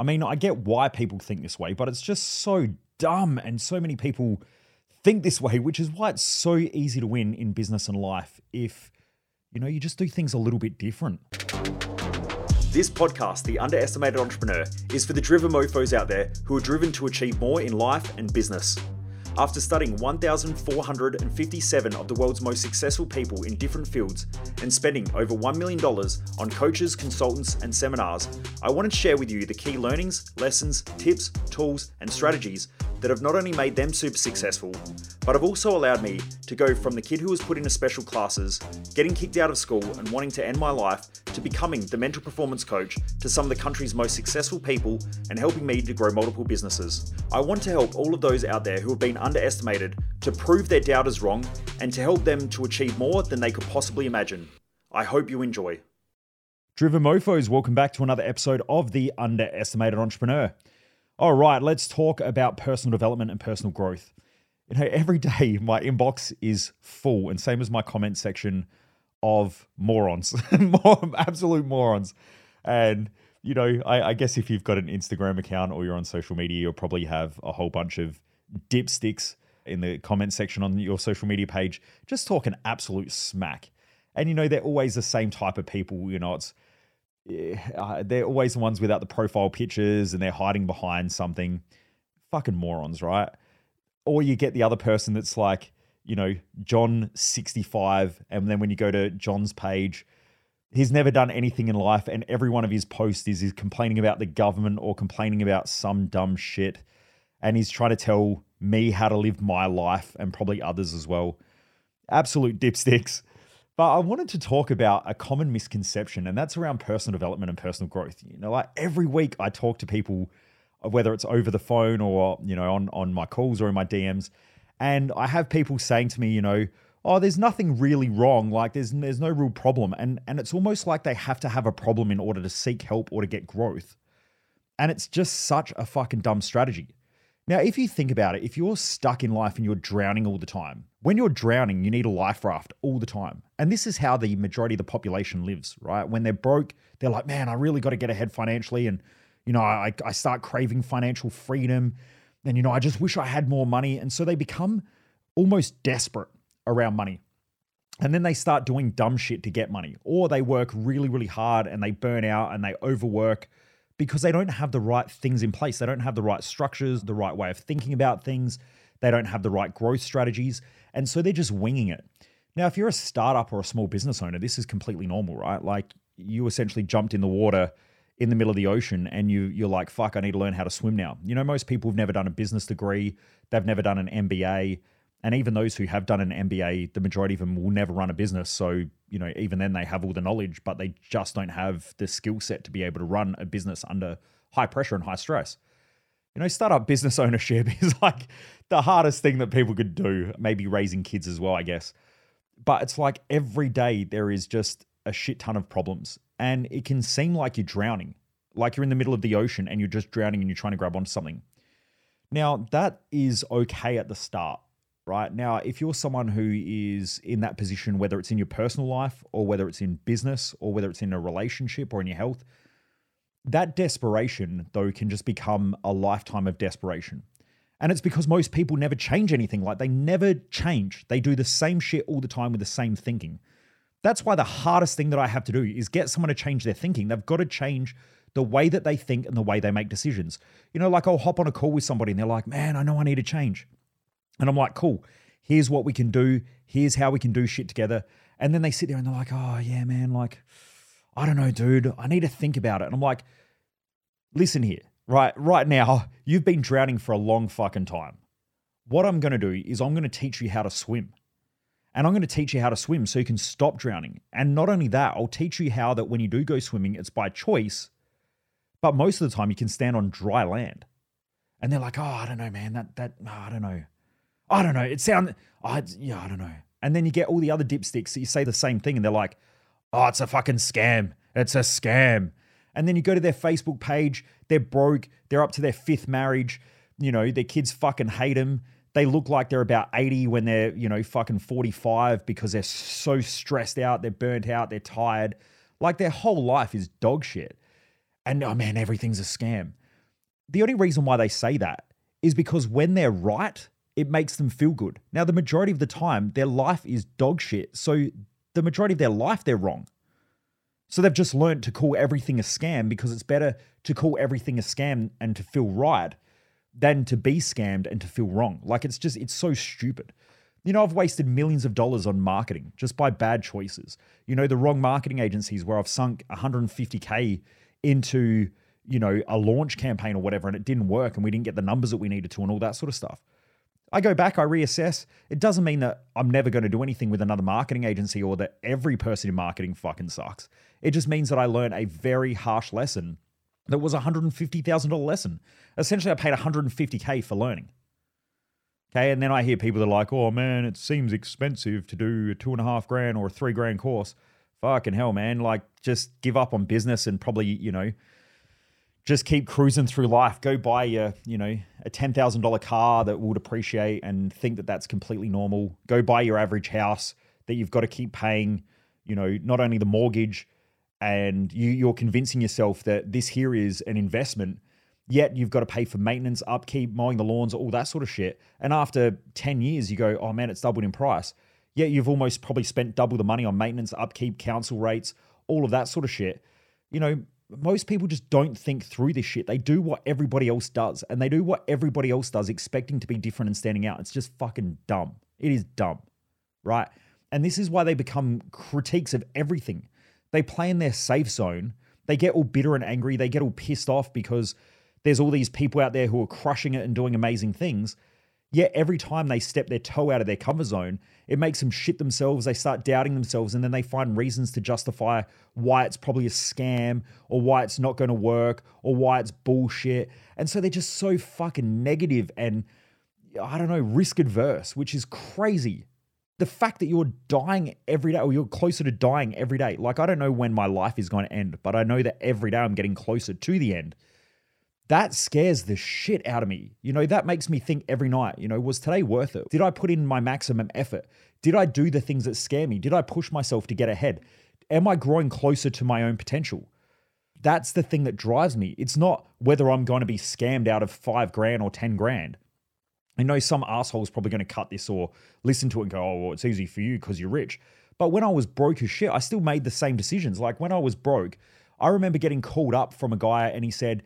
I mean, I get why people think this way, but it's just so dumb. And so many people think this way, which is why it's so easy to win in business and life if, you know, you just do things a little bit different. This podcast, The Underestimated Entrepreneur, is for the driven mofos out there who are driven to achieve more in life and business. After studying 1,457 of the world's most successful people in different fields and spending over $1 million on coaches, consultants, and seminars, I want to share with you the key learnings, lessons, tips, tools, and strategies that have not only made them super successful, but have also allowed me to go from the kid who was put into special classes, getting kicked out of school, and wanting to end my life to becoming the mental performance coach to some of the country's most successful people and helping me to grow multiple businesses. I want to help all of those out there who have been underestimated to prove their doubters wrong and to help them to achieve more than they could possibly imagine. I hope you enjoy. Driven Mofos, welcome back to another episode of The Underestimated Entrepreneur. All right, let's talk about personal development and personal growth. You know, every day my inbox is full, and same as my comment section of morons, absolute morons. And, you know, I, I guess if you've got an Instagram account or you're on social media, you'll probably have a whole bunch of dipsticks in the comment section on your social media page just talking absolute smack. And, you know, they're always the same type of people. You know, it's, uh, they're always the ones without the profile pictures and they're hiding behind something. Fucking morons, right? Or you get the other person that's like, you know, John 65. And then when you go to John's page, he's never done anything in life. And every one of his posts is he's complaining about the government or complaining about some dumb shit. And he's trying to tell me how to live my life and probably others as well. Absolute dipsticks. But I wanted to talk about a common misconception, and that's around personal development and personal growth. You know, like every week I talk to people, whether it's over the phone or, you know, on, on my calls or in my DMs, and I have people saying to me, you know, oh, there's nothing really wrong. Like there's there's no real problem. And and it's almost like they have to have a problem in order to seek help or to get growth. And it's just such a fucking dumb strategy. Now, if you think about it, if you're stuck in life and you're drowning all the time, when you're drowning, you need a life raft all the time. And this is how the majority of the population lives, right? When they're broke, they're like, man, I really got to get ahead financially. And, you know, I, I start craving financial freedom. And, you know, I just wish I had more money. And so they become almost desperate around money. And then they start doing dumb shit to get money, or they work really, really hard and they burn out and they overwork because they don't have the right things in place. They don't have the right structures, the right way of thinking about things. They don't have the right growth strategies. And so they're just winging it. Now, if you're a startup or a small business owner, this is completely normal, right? Like you essentially jumped in the water in the middle of the ocean and you you're like, fuck, I need to learn how to swim now. You know, most people have never done a business degree, they've never done an MBA. And even those who have done an MBA, the majority of them will never run a business. So, you know, even then they have all the knowledge, but they just don't have the skill set to be able to run a business under high pressure and high stress. You know, startup business ownership is like the hardest thing that people could do, maybe raising kids as well, I guess. But it's like every day there is just a shit ton of problems. And it can seem like you're drowning, like you're in the middle of the ocean and you're just drowning and you're trying to grab onto something. Now, that is okay at the start right? Now, if you're someone who is in that position, whether it's in your personal life or whether it's in business or whether it's in a relationship or in your health, that desperation, though, can just become a lifetime of desperation. And it's because most people never change anything. Like they never change. They do the same shit all the time with the same thinking. That's why the hardest thing that I have to do is get someone to change their thinking. They've got to change the way that they think and the way they make decisions. You know, like I'll hop on a call with somebody and they're like, man, I know I need to change. And I'm like, cool, here's what we can do. Here's how we can do shit together. And then they sit there and they're like, oh, yeah, man, like, I don't know, dude. I need to think about it. And I'm like, listen here, right? Right now, you've been drowning for a long fucking time. What I'm going to do is I'm going to teach you how to swim. And I'm going to teach you how to swim so you can stop drowning. And not only that, I'll teach you how that when you do go swimming, it's by choice, but most of the time you can stand on dry land. And they're like, oh, I don't know, man. That, that, oh, I don't know. I don't know. It sounds, oh, yeah, I don't know. And then you get all the other dipsticks that you say the same thing and they're like, oh, it's a fucking scam. It's a scam. And then you go to their Facebook page, they're broke, they're up to their fifth marriage, you know, their kids fucking hate them. They look like they're about 80 when they're, you know, fucking 45 because they're so stressed out, they're burnt out, they're tired. Like their whole life is dog shit. And oh man, everything's a scam. the only reason why they say that is because when they're right, it makes them feel good. Now, the majority of the time, their life is dog shit. So, the majority of their life, they're wrong. So, they've just learned to call everything a scam because it's better to call everything a scam and to feel right than to be scammed and to feel wrong. Like, it's just, it's so stupid. You know, I've wasted millions of dollars on marketing just by bad choices. You know, the wrong marketing agencies where I've sunk 150K into, you know, a launch campaign or whatever and it didn't work and we didn't get the numbers that we needed to and all that sort of stuff. I go back, I reassess. It doesn't mean that I'm never going to do anything with another marketing agency or that every person in marketing fucking sucks. It just means that I learned a very harsh lesson that was a $150,000 lesson. Essentially, I paid 150K for learning. Okay. And then I hear people that are like, oh man, it seems expensive to do a two and a half grand or a three grand course. Fucking hell, man. Like, just give up on business and probably, you know, just keep cruising through life. Go buy a, you know, a $10,000 car that will depreciate and think that that's completely normal. Go buy your average house that you've got to keep paying, you know, not only the mortgage and you, you're convincing yourself that this here is an investment Yet you've got to pay for maintenance, upkeep, mowing the lawns, all that sort of shit. And after 10 years, you go, oh man, it's doubled in price. Yet you've almost probably spent double the money on maintenance, upkeep, council rates, all of that sort of shit. You know, most people just don't think through this shit. They do what everybody else does, and they do what everybody else does, expecting to be different and standing out. It's just fucking dumb. It is dumb, right? And this is why they become critiques of everything. They play in their safe zone. They get all bitter and angry. They get all pissed off because there's all these people out there who are crushing it and doing amazing things. Yet every time they step their toe out of their comfort zone, it makes them shit themselves. They start doubting themselves, and then they find reasons to justify why it's probably a scam or why it's not going to work or why it's bullshit. And so they're just so fucking negative and, I don't know, risk adverse, which is crazy. The fact that you're dying every day or you're closer to dying every day, like I don't know when my life is going to end, but I know that every day I'm getting closer to the end that scares the shit out of me. You know, that makes me think every night, you know, was today worth it? Did I put in my maximum effort? Did I do the things that scare me? Did I push myself to get ahead? Am I growing closer to my own potential? That's the thing that drives me. It's not whether I'm going to be scammed out of five grand or 10 grand. I know some asshole is probably going to cut this or listen to it and go, oh, well, it's easy for you because you're rich. But when I was broke as shit, I still made the same decisions. Like when I was broke, I remember getting called up from a guy and he said,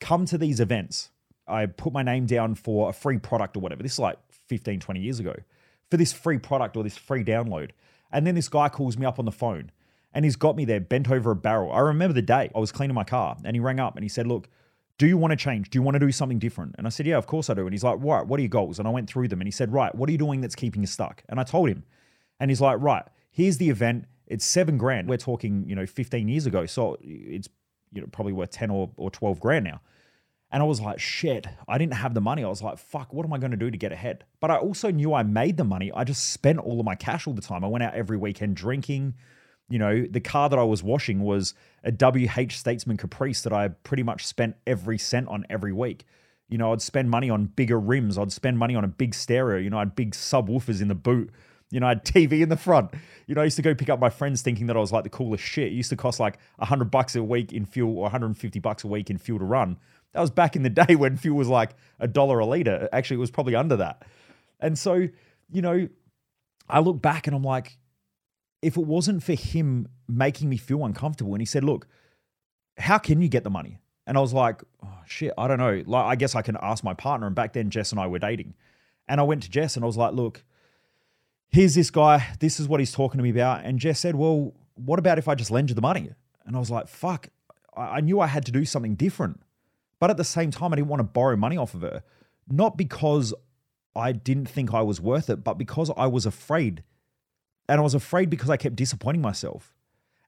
come to these events. I put my name down for a free product or whatever. This is like 15, 20 years ago for this free product or this free download. And then this guy calls me up on the phone and he's got me there bent over a barrel. I remember the day I was cleaning my car and he rang up and he said, Look, do you want to change? Do you want to do something different? And I said, Yeah, of course I do. And he's like, Right, what are your goals? And I went through them and he said, Right, what are you doing that's keeping you stuck? And I told him. And he's like, Right, here's the event. It's seven grand. We're talking, you know, 15 years ago. So it's you know, probably worth 10 or, or 12 grand now. And I was like, shit, I didn't have the money. I was like, fuck, what am I going to do to get ahead? But I also knew I made the money. I just spent all of my cash all the time. I went out every weekend drinking. You know, the car that I was washing was a WH Statesman Caprice that I pretty much spent every cent on every week. You know, I'd spend money on bigger rims. I'd spend money on a big stereo. You know, I had big subwoofers in the boot. You know, I had TV in the front. You know, I used to go pick up my friends thinking that I was like the coolest shit. It used to cost like 100 bucks a week in fuel or 150 bucks a week in fuel to run. That was back in the day when fuel was like a dollar a liter. Actually, it was probably under that. And so, you know, I look back and I'm like, if it wasn't for him making me feel uncomfortable, and he said, Look, how can you get the money? And I was like, oh, shit, I don't know. Like, I guess I can ask my partner. And back then, Jess and I were dating. And I went to Jess and I was like, look, here's this guy. This is what he's talking to me about. And Jess said, well, what about if I just lend you the money? And I was like, fuck, I knew I had to do something different. But at the same time, I didn't want to borrow money off of her, not because I didn't think I was worth it, but because I was afraid. And I was afraid because I kept disappointing myself.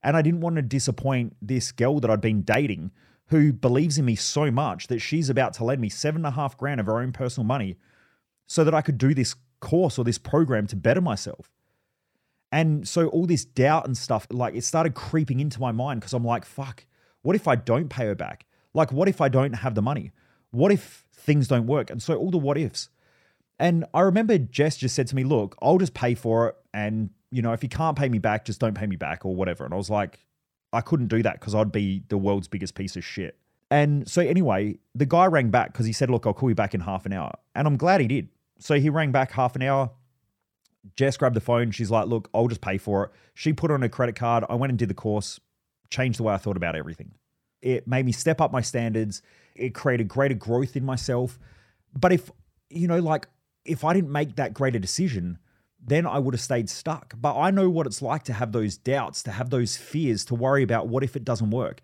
And I didn't want to disappoint this girl that I'd been dating who believes in me so much that she's about to lend me seven and a half grand of her own personal money so that I could do this course or this program to better myself. And so all this doubt and stuff, like it started creeping into my mind because I'm like, fuck, what if I don't pay her back? Like, what if I don't have the money? What if things don't work? And so all the what ifs. And I remember Jess just said to me, Look, I'll just pay for it. And, you know, if you can't pay me back, just don't pay me back or whatever. And I was like, I couldn't do that because I'd be the world's biggest piece of shit. And so, anyway, the guy rang back because he said, Look, I'll call you back in half an hour. And I'm glad he did. So he rang back half an hour. Jess grabbed the phone. She's like, Look, I'll just pay for it. She put on her credit card. I went and did the course, changed the way I thought about everything. It made me step up my standards. It created greater growth in myself. But if, you know, like if I didn't make that greater decision, then I would have stayed stuck. But I know what it's like to have those doubts, to have those fears, to worry about what if it doesn't work.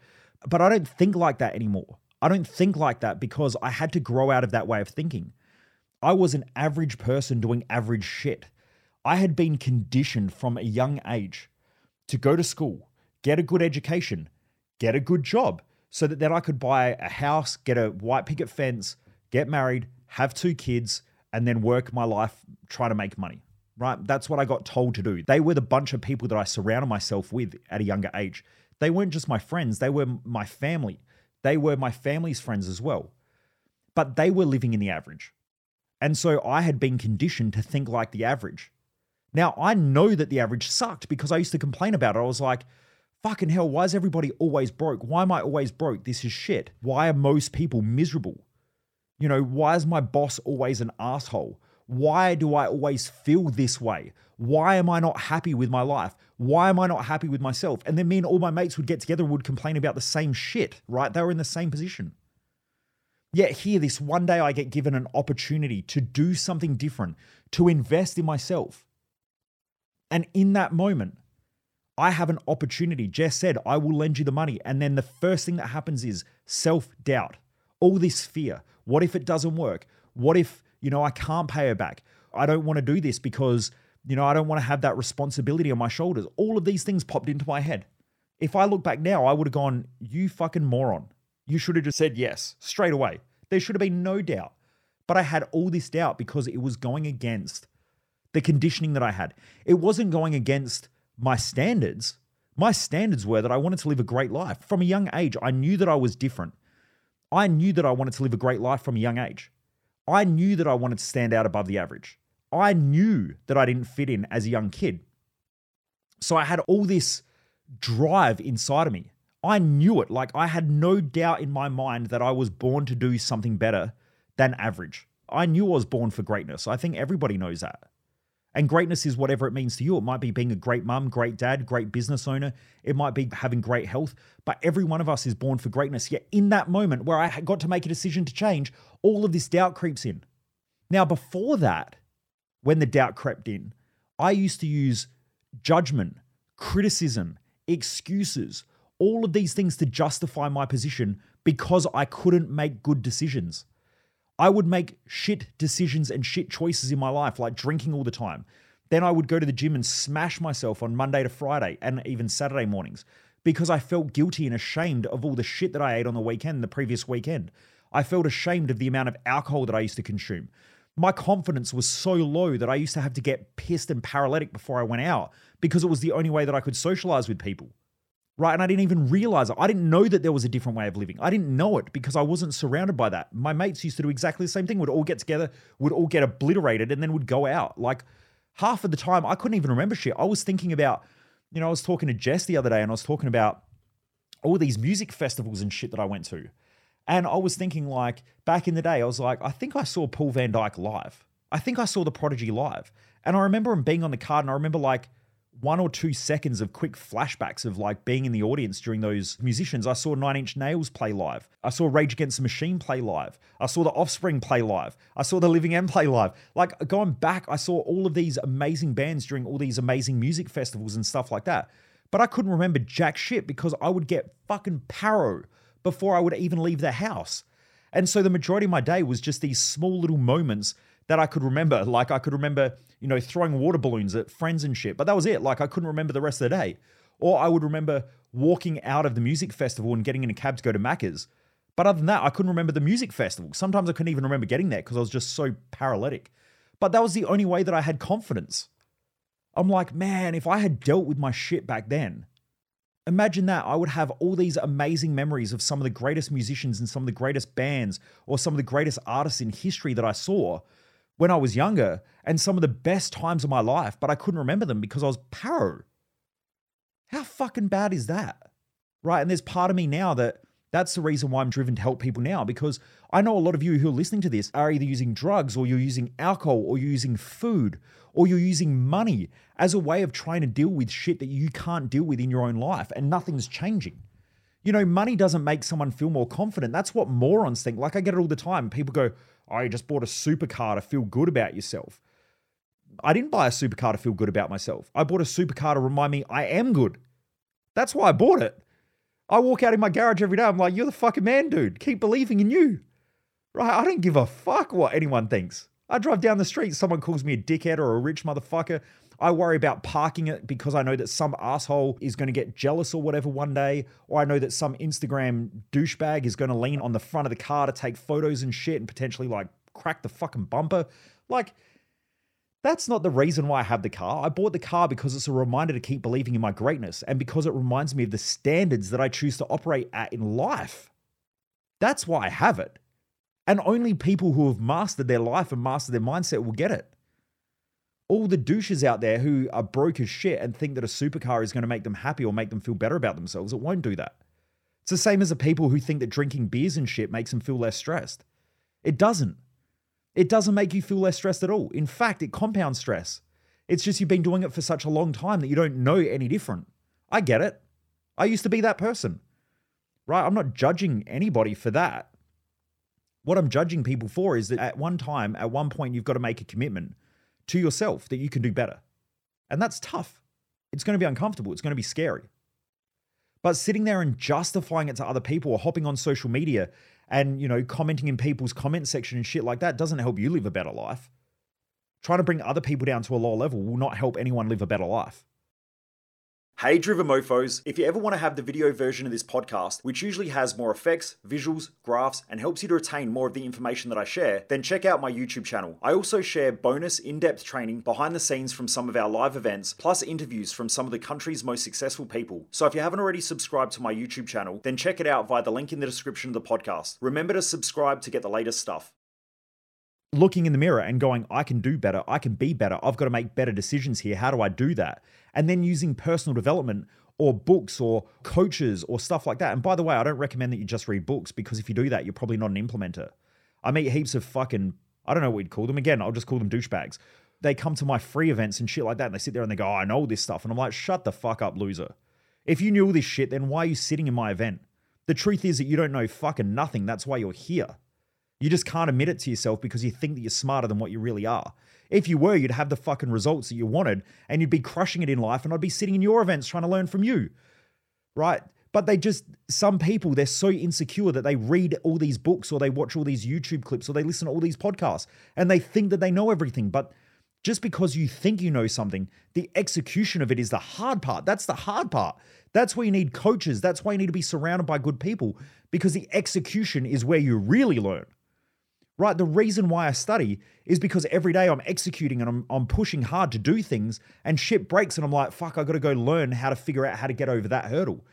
But I don't think like that anymore. I don't think like that because I had to grow out of that way of thinking. I was an average person doing average shit. I had been conditioned from a young age to go to school, get a good education, get a good job, so that then I could buy a house, get a white picket fence, get married, have two kids, and then work my life trying to make money. Right? That's what I got told to do. They were the bunch of people that I surrounded myself with at a younger age. They weren't just my friends, they were my family. They were my family's friends as well. But they were living in the average. And so I had been conditioned to think like the average. Now, I know that the average sucked because I used to complain about it. I was like, fucking hell, why is everybody always broke? Why am I always broke? This is shit. Why are most people miserable? You know, why is my boss always an asshole? Why do I always feel this way? Why am I not happy with my life? Why am I not happy with myself? And then me and all my mates would get together and would complain about the same shit, right? They were in the same position. Yet here, this one day I get given an opportunity to do something different, to invest in myself. And in that moment, I have an opportunity. Jess said, I will lend you the money. And then the first thing that happens is self doubt, all this fear. What if it doesn't work? What if, you know, I can't pay her back? I don't want to do this because you know, I don't want to have that responsibility on my shoulders. All of these things popped into my head. If I look back now, I would have gone, You fucking moron. You should have just said yes straight away. There should have been no doubt. But I had all this doubt because it was going against the conditioning that I had. It wasn't going against my standards. My standards were that I wanted to live a great life. From a young age, I knew that I was different. I knew that I wanted to live a great life from a young age. I knew that I wanted to stand out above the average. I knew that I didn't fit in as a young kid. So I had all this drive inside of me. I knew it. Like I had no doubt in my mind that I was born to do something better than average. I knew I was born for greatness. I think everybody knows that. And greatness is whatever it means to you. It might be being a great mum, great dad, great business owner. It might be having great health. But every one of us is born for greatness. Yet in that moment where I got to make a decision to change, all of this doubt creeps in. Now, before that, when the doubt crept in. I used to use judgment, criticism, excuses, all of these things to justify my position because I couldn't make good decisions. I would make shit decisions and shit choices in my life, like drinking all the time. Then I would go to the gym and smash myself on Monday to Friday and even Saturday mornings because I felt guilty and ashamed of all the shit that I ate on the weekend, the previous weekend. I felt ashamed of the amount of alcohol that I used to consume my confidence was so low that I used to have to get pissed and paralytic before I went out because it was the only way that I could socialize with people. Right. And I didn't even realize it. I didn't know that there was a different way of living. I didn't know it because I wasn't surrounded by that. My mates used to do exactly the same thing, would all get together, would all get obliterated, and then would go out. Like half of the time, I couldn't even remember shit. I was thinking about, you know, I was talking to Jess the other day and I was talking about all these music festivals and shit that I went to. And I was thinking, like, back in the day, I was like, I think I saw Paul van Dyk live. I think I saw The Prodigy live. And I remember him being on the card, and I remember like one or two seconds of quick flashbacks of like being in the audience during those musicians. I saw Nine Inch Nails play live. I saw Rage Against the Machine play live. I saw The Offspring play live. I saw The Living End play live. Like going back, I saw all of these amazing bands during all these amazing music festivals and stuff like that. But I couldn't remember jack shit because I would get fucking paro before I would even leave the house. And so the majority of my day was just these small little moments that I could remember. Like I could remember, you know, throwing water balloons at friends and shit, but that was it. Like I couldn't remember the rest of the day. Or I would remember walking out of the music festival and getting in a cab to go to Macca's. But other than that, I couldn't remember the music festival. Sometimes I couldn't even remember getting there because I was just so paralytic. But that was the only way that I had confidence. I'm like, man, if I had dealt with my shit back then, Imagine that. I would have all these amazing memories of some of the greatest musicians and some of the greatest bands or some of the greatest artists in history that I saw when I was younger and some of the best times of my life, but I couldn't remember them because I was paro. How fucking bad is that? Right. And there's part of me now that That's the reason why I'm driven to help people now because I know a lot of you who are listening to this are either using drugs or you're using alcohol or you're using food or you're using money as a way of trying to deal with shit that you can't deal with in your own life and nothing's changing. You know, money doesn't make someone feel more confident. That's what morons think. Like I get it all the time. People go, You just bought a supercar to feel good about yourself. I didn't buy a supercar to feel good about myself. I bought a supercar to remind me I am good. That's why I bought it. I walk out in my garage every day. I'm like, You're the fucking man, dude. Keep believing in you. Right? I don't give a fuck what anyone thinks. I drive down the street, someone calls me a dickhead or a rich motherfucker. I worry about parking it because I know that some asshole is going to get jealous or whatever one day, or I know that some Instagram douchebag is going to lean on the front of the car to take photos and shit and potentially like crack the fucking bumper. Like, that's not the reason why I have the car. I bought the car because it's a reminder to keep believing in my greatness and because it reminds me of the standards that I choose to operate at in life. That's why I have it. And only people who have mastered their life and mastered their mindset will get it all the douches out there who are broke as shit and think that a supercar is going to make them happy or make them feel better about themselves, it won't do that. It's the same as the people who think that drinking beers and shit makes them feel less stressed. It doesn't. It doesn't make you feel less stressed at all. In fact, it compounds stress. It's just you've been doing it for such a long time that you don't know any different. I get it. I used to be that person. Right? I'm not judging anybody for that. What I'm judging people for is that at one time, at one point, you've got to make a commitment to yourself that you can do better. And that's tough. It's going to be uncomfortable. It's going to be scary. But sitting there and justifying it to other people or hopping on social media and, you know, commenting in people's comment section and shit like that doesn't help you live a better life. Trying to bring other people down to a lower level will not help anyone live a better life. Hey Driven Mofos, if you ever want to have the video version of this podcast, which usually has more effects, visuals, graphs, and helps you to retain more of the information that I share, then check out my YouTube channel. I also share bonus in-depth training behind the scenes from some of our live events, plus interviews from some of the country's most successful people. So if you haven't already subscribed to my YouTube channel, then check it out via the link in the description of the podcast. Remember to subscribe to get the latest stuff looking in the mirror and going, I can do better. I can be better. I've got to make better decisions here. How do I do that? And then using personal development or books or coaches or stuff like that. And by the way, I don't recommend that you just read books because if you do that, you're probably not an implementer. I meet heaps of fucking, I don't know what we'd call them. Again, I'll just call them douchebags. They come to my free events and shit like that and they sit there and they go, oh, I know all this stuff. And I'm like, shut the fuck up, loser. If you knew all this shit, then why are you sitting in my event? The truth is that you don't know fucking nothing. That's why you're here. You just can't admit it to yourself because you think that you're smarter than what you really are. If you were, you'd have the fucking results that you wanted and you'd be crushing it in life, and I'd be sitting in your events trying to learn from you. Right? But they just, some people, they're so insecure that they read all these books or they watch all these YouTube clips or they listen to all these podcasts and they think that they know everything. But just because you think you know something, the execution of it is the hard part. That's the hard part. That's where you need coaches. That's why you need to be surrounded by good people because the execution is where you really learn right? The reason why I study is because every day I'm executing and I'm, I'm pushing hard to do things and shit breaks and I'm like, fuck, I got to go learn how to figure out how to get over that hurdle.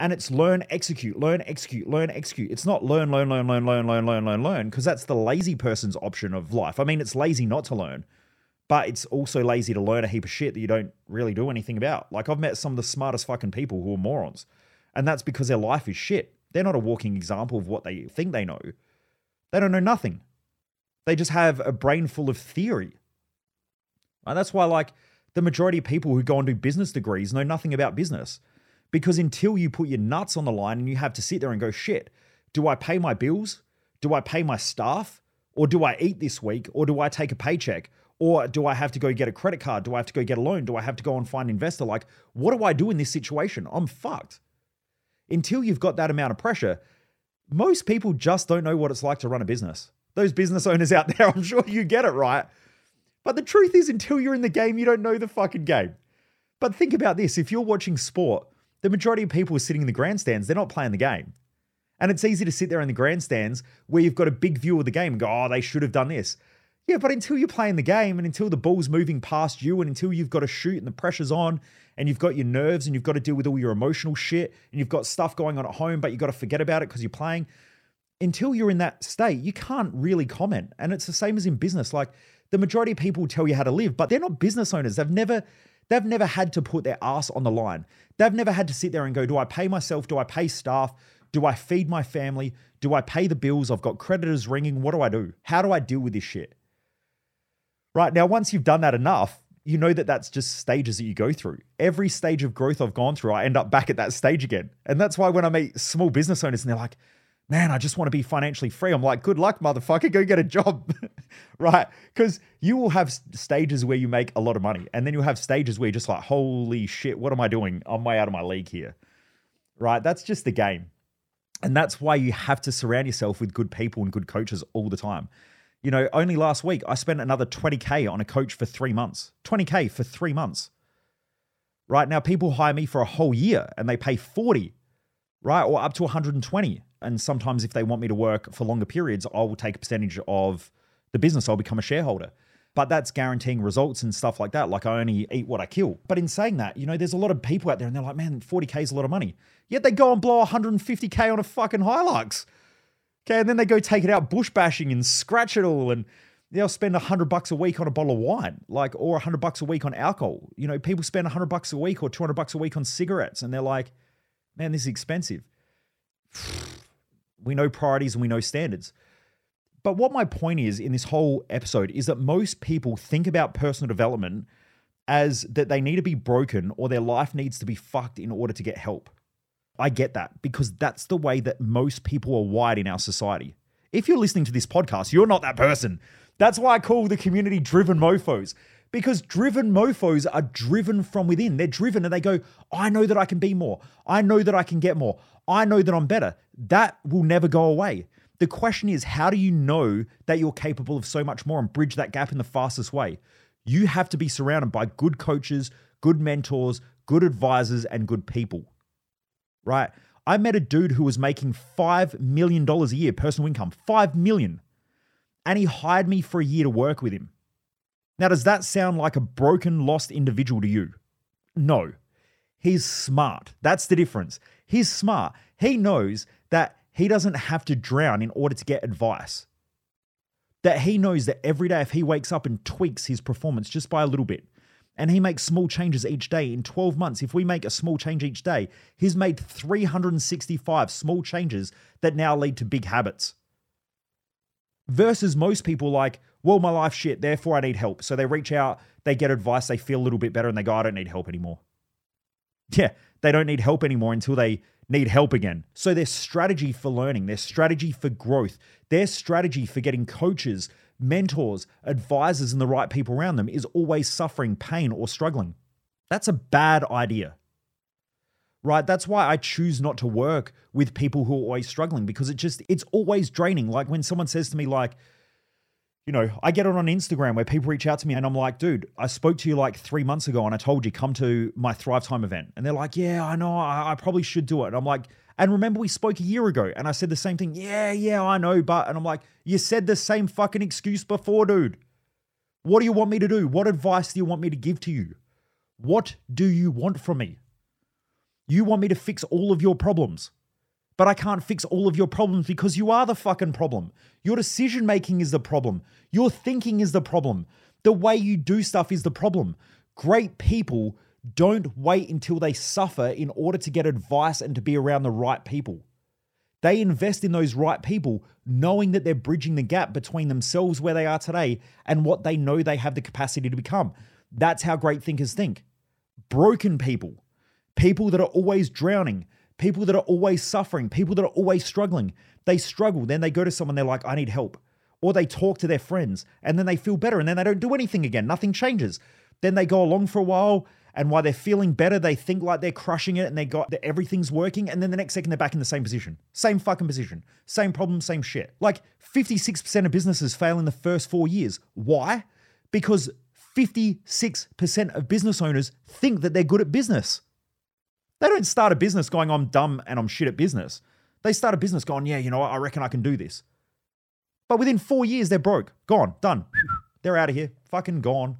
And it's learn, execute, learn, execute, learn, execute. It's not learn, learn, learn, learn, learn, learn, learn, learn, learn, because that's the lazy person's option of life. I mean, it's lazy not to learn, but it's also lazy to learn a heap of shit that you don't really do anything about. Like I've met some of the smartest fucking people who are morons, and that's because their life is shit. They're not a walking example of what they think they know. They don't know nothing. They just have a brain full of theory. And that's why, like, the majority of people who go and do business degrees know nothing about business. Because until you put your nuts on the line and you have to sit there and go, shit, do I pay my bills? Do I pay my staff? Or do I eat this week? Or do I take a paycheck? Or do I have to go get a credit card? Do I have to go get a loan? Do I have to go and find an investor? Like, what do I do in this situation? I'm fucked. Until you've got that amount of pressure, most people just don't know what it's like to run a business. Those business owners out there, I'm sure you get it right. But the truth is, until you're in the game, you don't know the fucking game. But think about this if you're watching sport, the majority of people are sitting in the grandstands, they're not playing the game. And it's easy to sit there in the grandstands where you've got a big view of the game and go, oh, they should have done this. Yeah, but until you're playing the game and until the ball's moving past you and until you've got to shoot and the pressure's on and you've got your nerves and you've got to deal with all your emotional shit and you've got stuff going on at home, but you've got to forget about it because you're playing. Until you're in that state, you can't really comment. And it's the same as in business. Like the majority of people tell you how to live, but they're not business owners. They've never they've never had to put their ass on the line. They've never had to sit there and go, do I pay myself? Do I pay staff? Do I feed my family? Do I pay the bills? I've got creditors ringing. What do I do? How do I deal with this shit? Right now, once you've done that enough, you know that that's just stages that you go through. Every stage of growth I've gone through, I end up back at that stage again. And that's why when I meet small business owners and they're like, man, I just want to be financially free. I'm like, good luck, motherfucker. Go get a job. right. Because you will have stages where you make a lot of money. And then you'll have stages where you're just like, holy shit, what am I doing? I'm way out of my league here. Right. That's just the game. And that's why you have to surround yourself with good people and good coaches all the time. You know, only last week I spent another 20K on a coach for three months. 20K for three months. Right now, people hire me for a whole year and they pay 40, right? Or up to 120. And sometimes, if they want me to work for longer periods, I will take a percentage of the business. I'll become a shareholder. But that's guaranteeing results and stuff like that. Like I only eat what I kill. But in saying that, you know, there's a lot of people out there and they're like, man, 40K is a lot of money. Yet they go and blow 150K on a fucking Hilux. Okay. And then they go take it out bush bashing and scratch it all. And they'll spend 100 bucks a week on a bottle of wine, like, or 100 bucks a week on alcohol. You know, people spend 100 bucks a week or 200 bucks a week on cigarettes. And they're like, man, this is expensive. We know priorities and we know standards. But what my point is in this whole episode is that most people think about personal development as that they need to be broken or their life needs to be fucked in order to get help. I get that because that's the way that most people are wired in our society. If you're listening to this podcast, you're not that person. That's why I call the community driven mofos because driven mofos are driven from within. They're driven and they go, I know that I can be more. I know that I can get more. I know that I'm better. That will never go away. The question is, how do you know that you're capable of so much more and bridge that gap in the fastest way? You have to be surrounded by good coaches, good mentors, good advisors, and good people, right? I met a dude who was making $5 million a year personal income, 5 million. And he hired me for a year to work with him. Now, does that sound like a broken, lost individual to you? No. He's smart. That's the difference. He's smart. He knows that he doesn't have to drown in order to get advice. That he knows that every day, if he wakes up and tweaks his performance just by a little bit, and he makes small changes each day in 12 months, if we make a small change each day, he's made 365 small changes that now lead to big habits. Versus most people like, well, my life's shit, therefore I need help. So they reach out, they get advice, they feel a little bit better, and they go, I don't need help anymore. Yeah, they don't need help anymore until they need help again. So their strategy for learning, their strategy for growth, their strategy for getting coaches, mentors, advisors, and the right people around them is always suffering pain or struggling. That's a bad idea. Right? That's why I choose not to work with people who are always struggling because it just it's always draining. Like when someone says to me like, you know, I get it on Instagram where people reach out to me and I'm like, dude, I spoke to you like three months ago and I told you come to my Thrive Time event. And they're like, yeah, I know, I, I, probably should do it. And I'm like, and remember we spoke a year ago and I said the same thing. Yeah, yeah, I know, but, and I'm like, you said the same fucking excuse before, dude. What do you want me to do? What advice do you want me to give to you? What do you want from me? You want me to fix all of your problems but I can't fix all of your problems because you are the fucking problem. Your decision making is the problem. Your thinking is the problem. The way you do stuff is the problem. Great people don't wait until they suffer in order to get advice and to be around the right people. They invest in those right people, knowing that they're bridging the gap between themselves where they are today and what they know they have the capacity to become. That's how great thinkers think. Broken people, people that are always drowning, people that are always suffering, people that are always struggling. They struggle, then they go to someone, they're like, I need help. Or they talk to their friends and then they feel better and then they don't do anything again. Nothing changes. Then they go along for a while and while they're feeling better, they think like they're crushing it and they got that everything's working. And then the next second, they're back in the same position, same fucking position, same problem, same shit. Like 56% of businesses fail in the first four years. Why? Because 56% of business owners think that they're good at business. They don't start a business going, I'm dumb and I'm shit at business. They start a business going, yeah, you know I reckon I can do this. But within four years, they're broke, gone, done. They're out of here, fucking gone.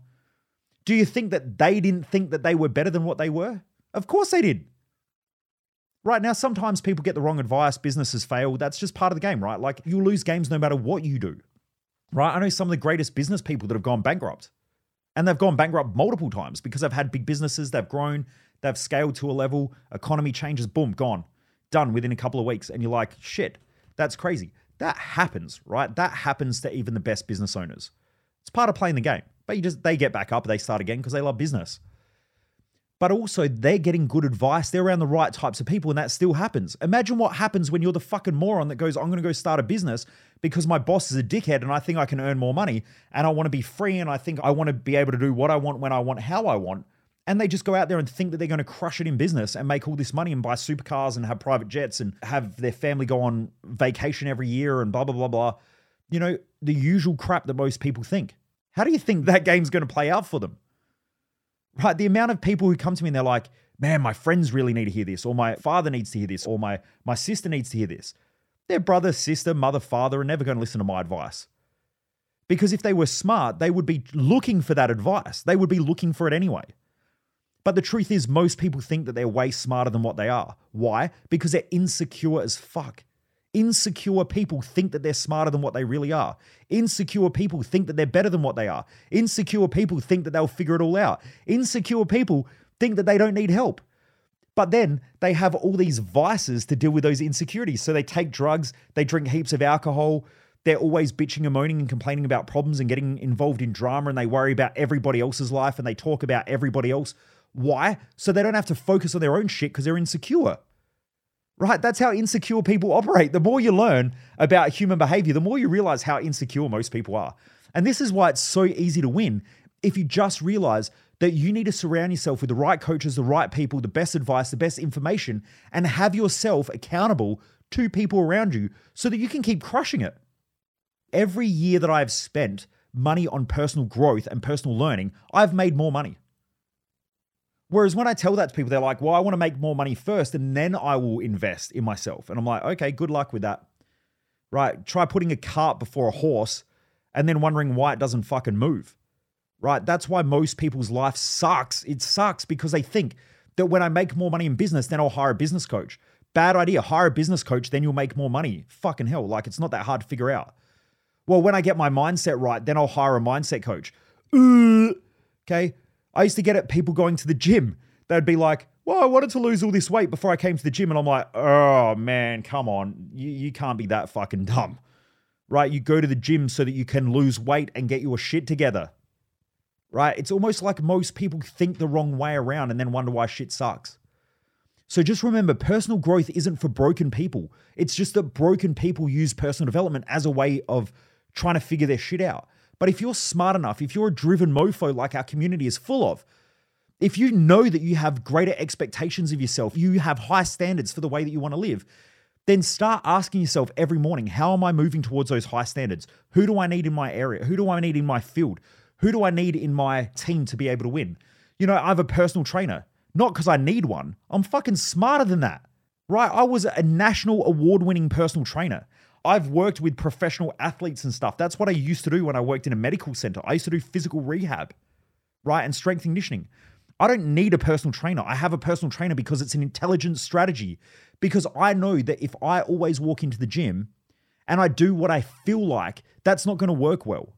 Do you think that they didn't think that they were better than what they were? Of course they did. Right now, sometimes people get the wrong advice, businesses fail. That's just part of the game, right? Like you lose games no matter what you do. Right? I know some of the greatest business people that have gone bankrupt. And they've gone bankrupt multiple times because they've had big businesses, they've grown, they've scaled to a level, economy changes, boom, gone. done within a couple of weeks. And you're like, shit, that's crazy. That happens, right? That happens to even the best business owners. It's part of playing the game. But you just they get back up, they start again because they love business. But also they're getting good advice. They're around the right types of people, and that still happens. Imagine what happens when you're the fucking moron that goes, I'm gonna go start a business because my boss is a dickhead and I think I can earn more money and I want to be free and I think I want to be able to do what I want when I want, how I want. And they just go out there and think that they're going to crush it in business and make all this money and buy supercars and have private jets and have their family go on vacation every year and blah, blah, blah, blah. You know, the usual crap that most people think. How do you think that game's going to play out for them? Right? The amount of people who come to me and they're like, man, my friends really need to hear this, or my father needs to hear this, or my, my sister needs to hear this. Their brother, sister, mother, father are never going to listen to my advice. Because if they were smart, they would be looking for that advice. They would be looking for it anyway. But the truth is, most people think that they're way smarter than what they are. Why? Because they're insecure as fuck. Insecure people think that they're smarter than what they really are. Insecure people think that they're better than what they are. Insecure people think that they'll figure it all out. Insecure people think that they don't need help. But then they have all these vices to deal with those insecurities. So they take drugs, they drink heaps of alcohol, they're always bitching and moaning and complaining about problems and getting involved in drama and they worry about everybody else's life and they talk about everybody else. Why? So they don't have to focus on their own shit because they're insecure right? That's how insecure people operate. The more you learn about human behavior, the more you realize how insecure most people are. And this is why it's so easy to win if you just realize that you need to surround yourself with the right coaches, the right people, the best advice, the best information, and have yourself accountable to people around you so that you can keep crushing it. Every year that I've spent money on personal growth and personal learning, I've made more money. Whereas when I tell that to people, they're like, well, I want to make more money first and then I will invest in myself. And I'm like, okay, good luck with that. Right? Try putting a cart before a horse and then wondering why it doesn't fucking move. Right? That's why most people's life sucks. It sucks because they think that when I make more money in business, then I'll hire a business coach. Bad idea. Hire a business coach, then you'll make more money. Fucking hell. Like it's not that hard to figure out. Well, when I get my mindset right, then I'll hire a mindset coach. Uh, okay. I used to get at people going to the gym. They'd be like, well, I wanted to lose all this weight before I came to the gym. And I'm like, oh man, come on. You, you can't be that fucking dumb. Right? You go to the gym so that you can lose weight and get your shit together. Right? It's almost like most people think the wrong way around and then wonder why shit sucks. So just remember personal growth isn't for broken people. It's just that broken people use personal development as a way of trying to figure their shit out. But if you're smart enough, if you're a driven mofo like our community is full of, if you know that you have greater expectations of yourself, you have high standards for the way that you want to live, then start asking yourself every morning, how am I moving towards those high standards? Who do I need in my area? Who do I need in my field? Who do I need in my team to be able to win? You know, I have a personal trainer, not because I need one. I'm fucking smarter than that, right? I was a national award winning personal trainer. I've worked with professional athletes and stuff. That's what I used to do when I worked in a medical center. I used to do physical rehab, right? And strength conditioning. I don't need a personal trainer. I have a personal trainer because it's an intelligent strategy. Because I know that if I always walk into the gym and I do what I feel like, that's not going to work well.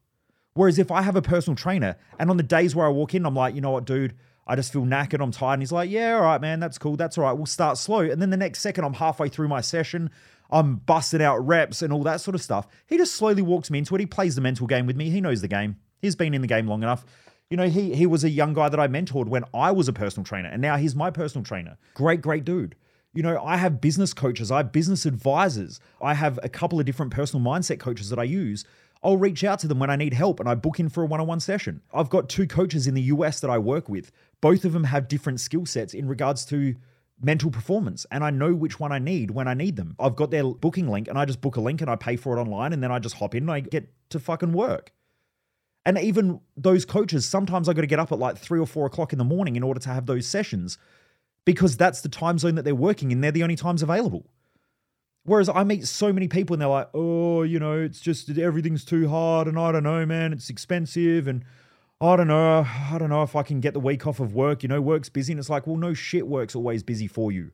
Whereas if I have a personal trainer and on the days where I walk in, I'm like, you know what, dude, I just feel knackered. I'm tired. And he's like, yeah, all right, man, that's cool. That's all right. We'll start slow. And then the next second, I'm halfway through my session. I'm busting out reps and all that sort of stuff. He just slowly walks me into it. He plays the mental game with me. He knows the game. He's been in the game long enough. You know, he he was a young guy that I mentored when I was a personal trainer, and now he's my personal trainer. Great, great dude. You know, I have business coaches, I have business advisors, I have a couple of different personal mindset coaches that I use. I'll reach out to them when I need help and I book in for a one on one session. I've got two coaches in the US that I work with. Both of them have different skill sets in regards to mental performance and I know which one I need when I need them. I've got their booking link and I just book a link and I pay for it online and then I just hop in and I get to fucking work. And even those coaches, sometimes I got to get up at like three or four o'clock in the morning in order to have those sessions because that's the time zone that they're working in. They're the only times available. Whereas I meet so many people and they're like, oh, you know, it's just everything's too hard and I don't know, man, it's expensive and I don't know. I don't know if I can get the week off of work. You know, work's busy. And it's like, well, no shit, work's always busy for you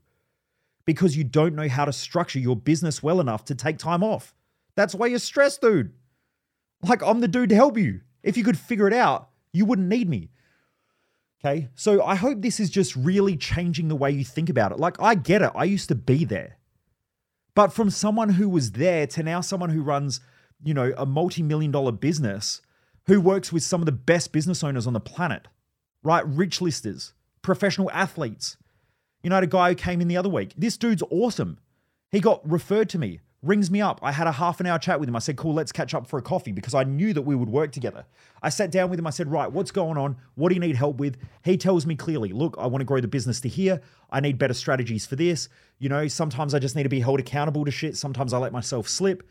because you don't know how to structure your business well enough to take time off. That's why you're stressed, dude. Like, I'm the dude to help you. If you could figure it out, you wouldn't need me. Okay. So I hope this is just really changing the way you think about it. Like, I get it. I used to be there. But from someone who was there to now someone who runs, you know, a multi million dollar business, who works with some of the best business owners on the planet, right? Rich listers, professional athletes. You know, I had a guy who came in the other week. This dude's awesome. He got referred to me, rings me up. I had a half an hour chat with him. I said, cool, let's catch up for a coffee because I knew that we would work together. I sat down with him. I said, right, what's going on? What do you need help with? He tells me clearly, look, I want to grow the business to here. I need better strategies for this. You know, sometimes I just need to be held accountable to shit. Sometimes I let myself slip.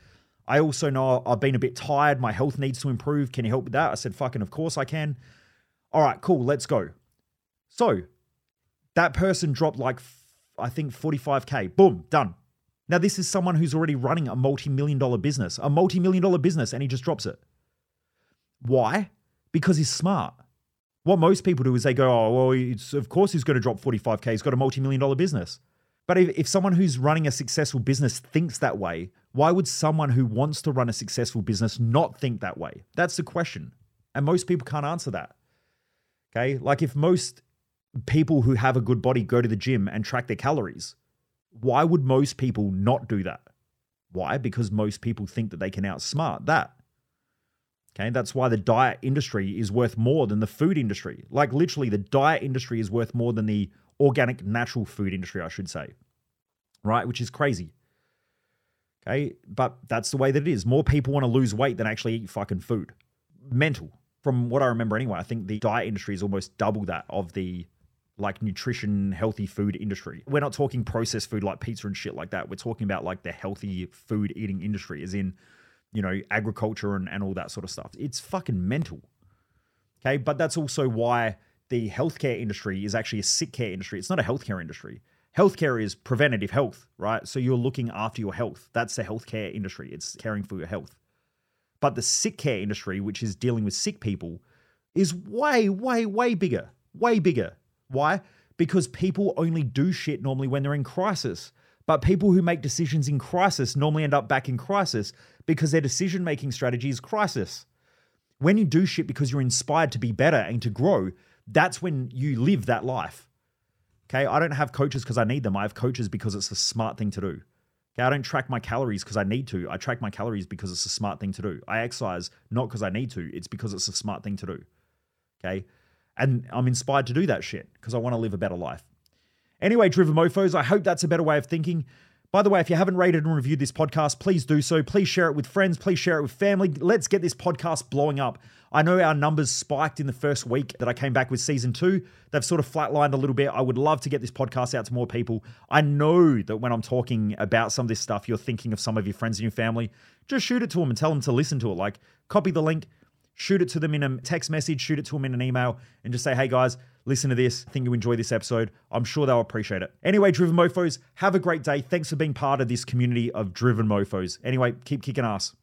I also know I've been a bit tired. My health needs to improve. Can you help with that? I said, fucking, of course I can. All right, cool, let's go. So that person dropped like, I think 45K. Boom, done. Now, this is someone who's already running a multi million dollar business, a multi million dollar business, and he just drops it. Why? Because he's smart. What most people do is they go, oh, well, of course he's going to drop 45K. He's got a multi million dollar business. But if, if someone who's running a successful business thinks that way, why would someone who wants to run a successful business not think that way? That's the question. And most people can't answer that. Okay. Like if most people who have a good body go to the gym and track their calories, why would most people not do that? Why? Because most people think that they can outsmart that. Okay, that's why the diet industry is worth more than the food industry. Like literally, the diet industry is worth more than the organic natural food industry, I should say. Right? Which is crazy. Okay, but that's the way that it is. More people want to lose weight than actually eat fucking food. Mental. From what I remember anyway, I think the diet industry is almost double that of the like nutrition, healthy food industry. We're not talking processed food like pizza and shit like that. We're talking about like the healthy food eating industry, as in, you know, agriculture and, and all that sort of stuff. It's fucking mental. Okay. But that's also why the healthcare industry is actually a sick care industry. It's not a healthcare industry. Healthcare is preventative health, right? So you're looking after your health. That's the healthcare industry. It's caring for your health. But the sick care industry, which is dealing with sick people, is way, way, way bigger. Way bigger. Why? Because people only do shit normally when they're in crisis. But people who make decisions in crisis normally end up back in crisis because their decision making strategy is crisis. When you do shit because you're inspired to be better and to grow, that's when you live that life. Okay. I don't have coaches because I need them. I have coaches because it's a smart thing to do. Okay. I don't track my calories because I need to. I track my calories because it's a smart thing to do. I exercise not because I need to, it's because it's a smart thing to do. Okay. And I'm inspired to do that shit because I want to live a better life. Anyway, Driven Mofos, I hope that's a better way of thinking. By the way, if you haven't rated and reviewed this podcast, please do so. Please share it with friends. Please share it with family. Let's get this podcast blowing up. I know our numbers spiked in the first week that I came back with season two. They've sort of flatlined a little bit. I would love to get this podcast out to more people. I know that when I'm talking about some of this stuff, you're thinking of some of your friends and your family. Just shoot it to them and tell them to listen to it. Like, copy the link, shoot it to them in a text message, shoot it to them in an email, and just say, hey guys, listen to this. I think you enjoy this episode. I'm sure they'll appreciate it. Anyway, Driven Mofos, have a great day. Thanks for being part of this community of Driven Mofos. Anyway, keep kicking ass.